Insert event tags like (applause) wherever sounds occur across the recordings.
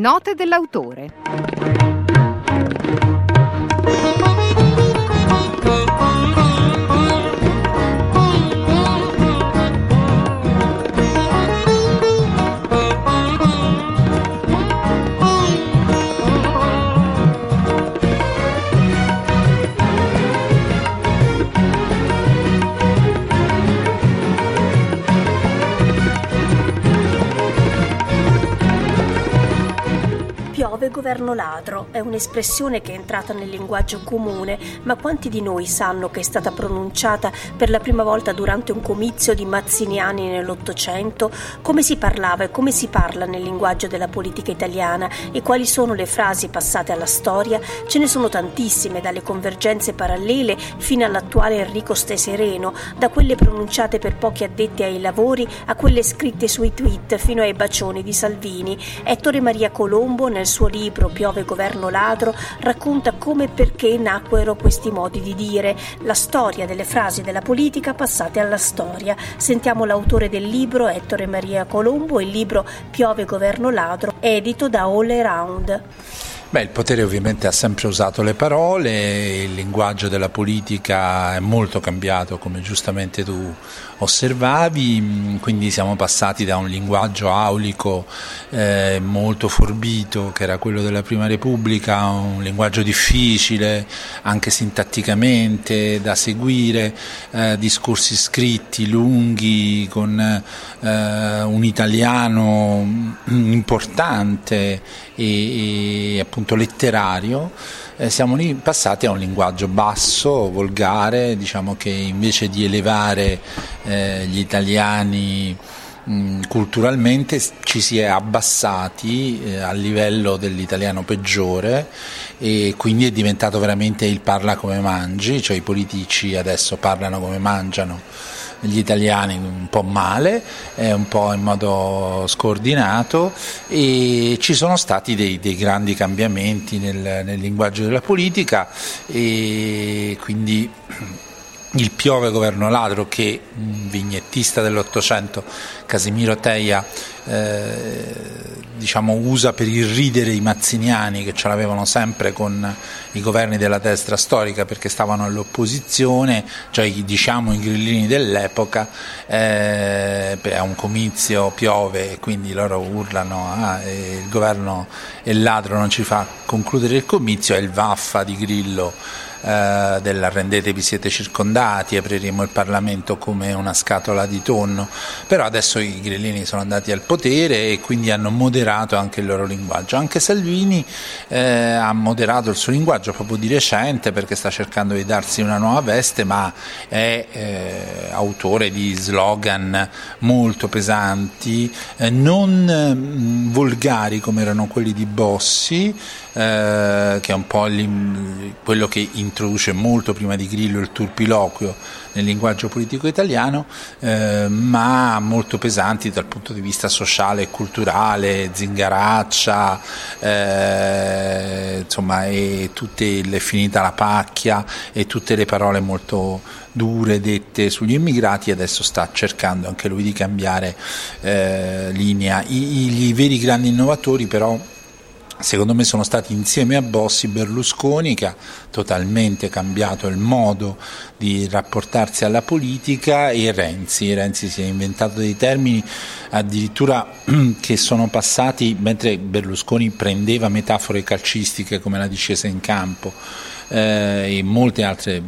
Note dell'autore. Governo ladro è un'espressione che è entrata nel linguaggio comune, ma quanti di noi sanno che è stata pronunciata per la prima volta durante un comizio di mazziniani nell'Ottocento? Come si parlava e come si parla nel linguaggio della politica italiana e quali sono le frasi passate alla storia? Ce ne sono tantissime, dalle convergenze parallele fino all'attuale Enrico Stesereno, da quelle pronunciate per pochi addetti ai lavori a quelle scritte sui tweet fino ai bacioni di Salvini. Ettore Maria Colombo nel suo libro Piove governo ladro racconta come e perché nacquero questi modi di dire, la storia delle frasi della politica passate alla storia. Sentiamo l'autore del libro, Ettore Maria Colombo, il libro Piove governo ladro, edito da All Around. Beh, il potere ovviamente ha sempre usato le parole, il linguaggio della politica è molto cambiato, come giustamente tu osservavi, quindi siamo passati da un linguaggio aulico eh, molto forbito, che era quello della Prima Repubblica, un linguaggio difficile, anche sintatticamente, da seguire, eh, discorsi scritti, lunghi, con eh, un italiano importante e, e appunto letterario, eh, siamo passati a un linguaggio basso, volgare, diciamo che invece di elevare eh, gli italiani mh, culturalmente ci si è abbassati eh, a livello dell'italiano peggiore e quindi è diventato veramente il parla come mangi, cioè i politici adesso parlano come mangiano gli italiani un po' male, eh, un po' in modo scordinato e ci sono stati dei, dei grandi cambiamenti nel, nel linguaggio della politica e quindi il piove governo ladro che un vignettista dell'Ottocento Casimiro Teia eh, diciamo, usa per irridere i mazziniani che ce l'avevano sempre con i governi della destra storica perché stavano all'opposizione, cioè diciamo i grillini dell'epoca, eh, a un comizio piove e quindi loro urlano ah, il governo è ladro non ci fa concludere il comizio, è il vaffa di Grillo eh, dell'arrendetevi siete circondati, apriremo il Parlamento come una scatola di tonno, però adesso i grillini sono andati al potere e quindi hanno moderato anche il loro linguaggio. Anche Salvini eh, ha moderato il suo linguaggio proprio di recente perché sta cercando di darsi una nuova veste, ma è eh, autore di slogan molto pesanti, eh, non mm, volgari come erano quelli di Bossi, eh, che è un po' quello che introduce molto prima di Grillo il turpiloquio nel linguaggio politico italiano, eh, ma molto pesanti dal punto di vista sociale e culturale, zingaraccia, eh, insomma, e tutte le finita la pacchia e tutte le parole molto dure dette sugli immigrati, adesso sta cercando anche lui di cambiare eh, linea. I, I veri grandi innovatori però secondo me sono stati insieme a Bossi Berlusconi che ha totalmente cambiato il modo di rapportarsi alla politica e Renzi. Renzi si è inventato dei termini addirittura (clears throat) che sono passati mentre Berlusconi prendeva metafore calcistiche come la discesa in campo eh, e molte altre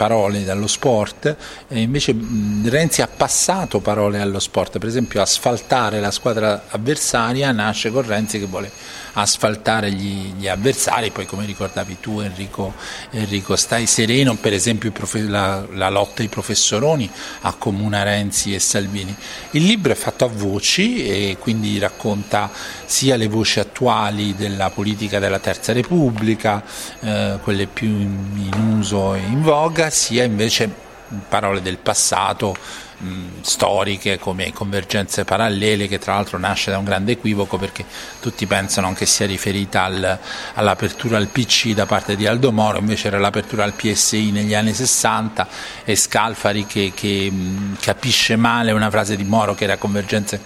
parole dallo sport, e invece Renzi ha passato parole allo sport, per esempio asfaltare la squadra avversaria nasce con Renzi che vuole asfaltare gli, gli avversari, poi come ricordavi tu Enrico, Enrico stai sereno, per esempio la, la, lotta ai professoroni accomuna Renzi e Salvini. Il libro è fatto a voci e quindi racconta sia le voci attuali della politica della Terza Repubblica, eh, quelle più in, in uso e in voga, sia invece parole del passato mh, storiche come convergenze parallele che tra l'altro nasce da un grande equivoco perché tutti pensano che sia riferita al, all'apertura al PC da parte di Aldo Moro invece era l'apertura al PSI negli anni 60 e Scalfari che, che mh, capisce male una frase di Moro che era convergenze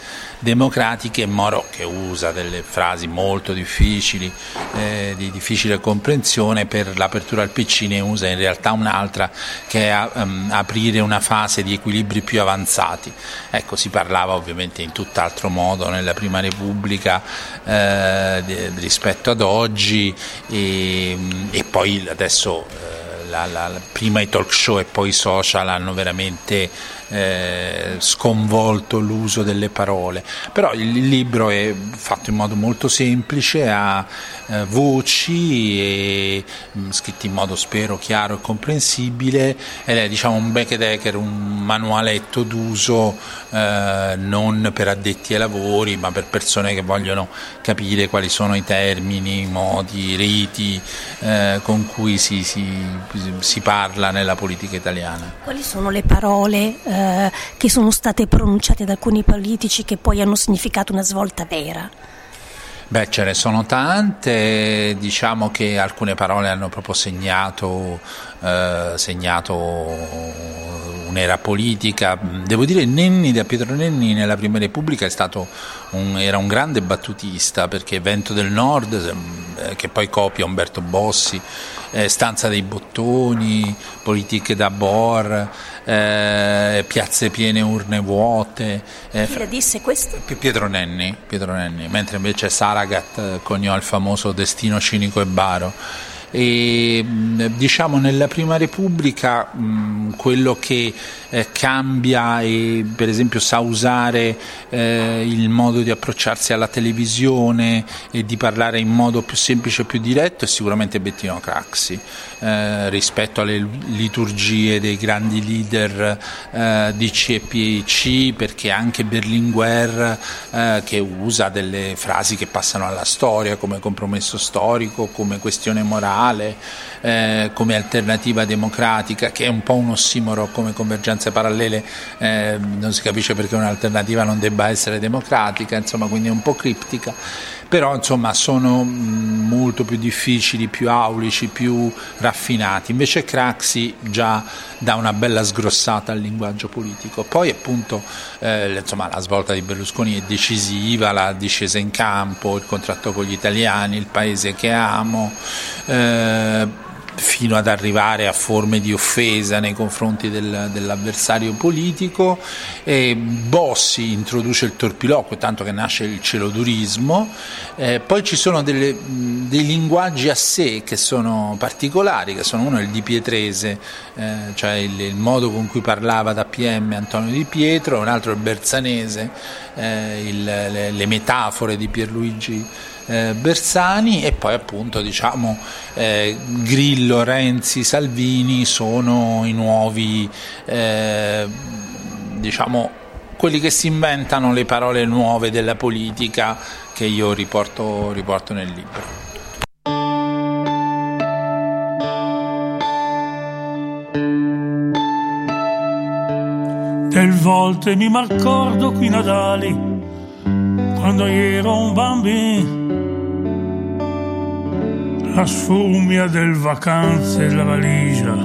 democratiche e Moro che usa delle frasi molto difficili, eh, di difficile comprensione per l'apertura al PC ne usa in realtà un'altra che è um, aprire una fase di equilibri più avanzati. Ecco, si parlava ovviamente in tutt'altro modo nella Prima Repubblica eh, rispetto ad oggi e, e poi adesso eh, la, la, prima i talk show e poi i social hanno veramente eh, sconvolto l'uso delle parole, però il, libro è fatto in modo molto semplice, ha eh, voci e, mh, mm, scritti in modo spero chiaro e comprensibile ed è diciamo un Beckedecker, un manualetto d'uso eh, non per addetti ai lavori ma per persone che vogliono capire quali sono i termini, i modi, i riti eh, con cui si, si, si, parla nella politica italiana. Quali sono le parole eh, che sono state pronunciate da alcuni politici che poi hanno significato una svolta vera? Beh, ce ne sono tante, diciamo che alcune parole hanno proprio segnato, eh, segnato un'era politica. Devo dire Nenni, da Pietro Nenni nella Prima Repubblica un, era un grande battutista perché Vento del Nord, eh, che poi copia Umberto Bossi, eh, Stanza dei Bottoni, Politiche da Bor, eh, Piazze piene, urne vuote. Eh, Chi le disse questo? Pietro Nenni, Pietro Nenni, mentre invece Saragat eh, coniò il famoso Destino cinico e baro e diciamo nella prima repubblica mh, quello che eh, cambia e per esempio sa usare eh, il modo di approcciarsi alla televisione e di parlare in modo più semplice e più diretto è sicuramente Bettino Craxi eh, rispetto alle liturgie dei grandi leader eh, di CEPC perché anche Berlinguer eh, che usa delle frasi che passano alla storia come compromesso storico, come questione morale liberale eh, come alternativa democratica, che è un po' un ossimoro come convergenze parallele, eh, non si capisce perché un'alternativa non debba essere democratica, insomma, quindi è un po' criptica però insomma sono mm, molto più difficili, più aulici, più raffinati. Invece Craxi già dà una bella sgrossata al linguaggio politico. Poi appunto eh, insomma, la svolta di Berlusconi è decisiva, la discesa in campo, il contratto con gli italiani, il paese che amo. Eh, fino ad arrivare a forme di offesa nei confronti del, dell'avversario politico. E Bossi introduce il torpiloquio, tanto che nasce il celodurismo. Eh, poi ci sono delle, dei linguaggi a sé che sono particolari, che sono uno il di Pietrese, eh, cioè il, il, modo con cui parlava da PM Antonio Di Pietro, un altro il Berzanese, eh, il, le, le metafore di Pierluigi eh, Bersani e poi appunto diciamo eh, Grillo, Renzi, Salvini sono i nuovi eh, diciamo quelli che si inventano le parole nuove della politica che io riporto, riporto nel libro. Del volte mi malcordo qui Nadali, quando ero un bambino la sfumia del vacanze e la valigia,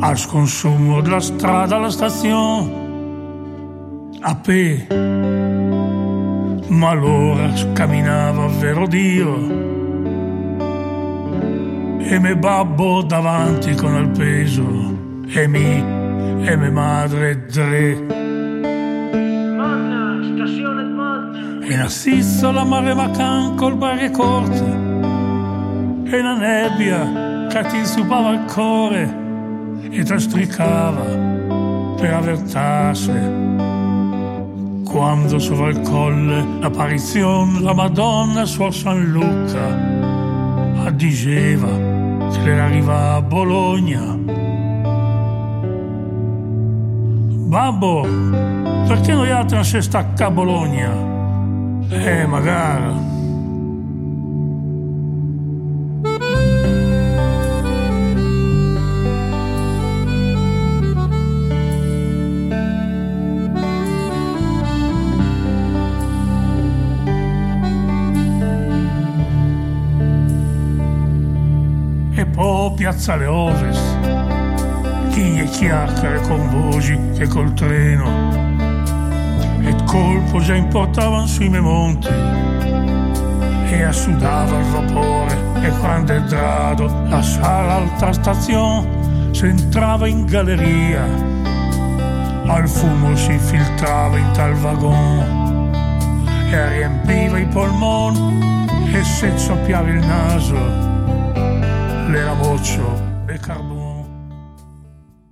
al sconsumo della strada alla stazione, a pe, ma allora camminava vero Dio? E me babbo davanti con il peso e mi e me madre tre e nassisso la mare macan col bare corte e la nebbia che ti insupava il cuore e ti stricava per avvertarsi quando sopra il colle l'apparizione la Madonna suor San Luca addiceva che le arriva a Bologna Babbo, perché noi altri non si stacca a Bologna? Eh, magari. E poi piazzale Ovest, chi è chiacchiere con voci che col treno e colpo già importavan sui monti. E assudava il vapore e quando è entrato la sala alta stazione si entrava in galleria. Al fumo si filtrava in tal vagon e riempiva i polmoni e se zoppiava il naso. L'era boccio e carbone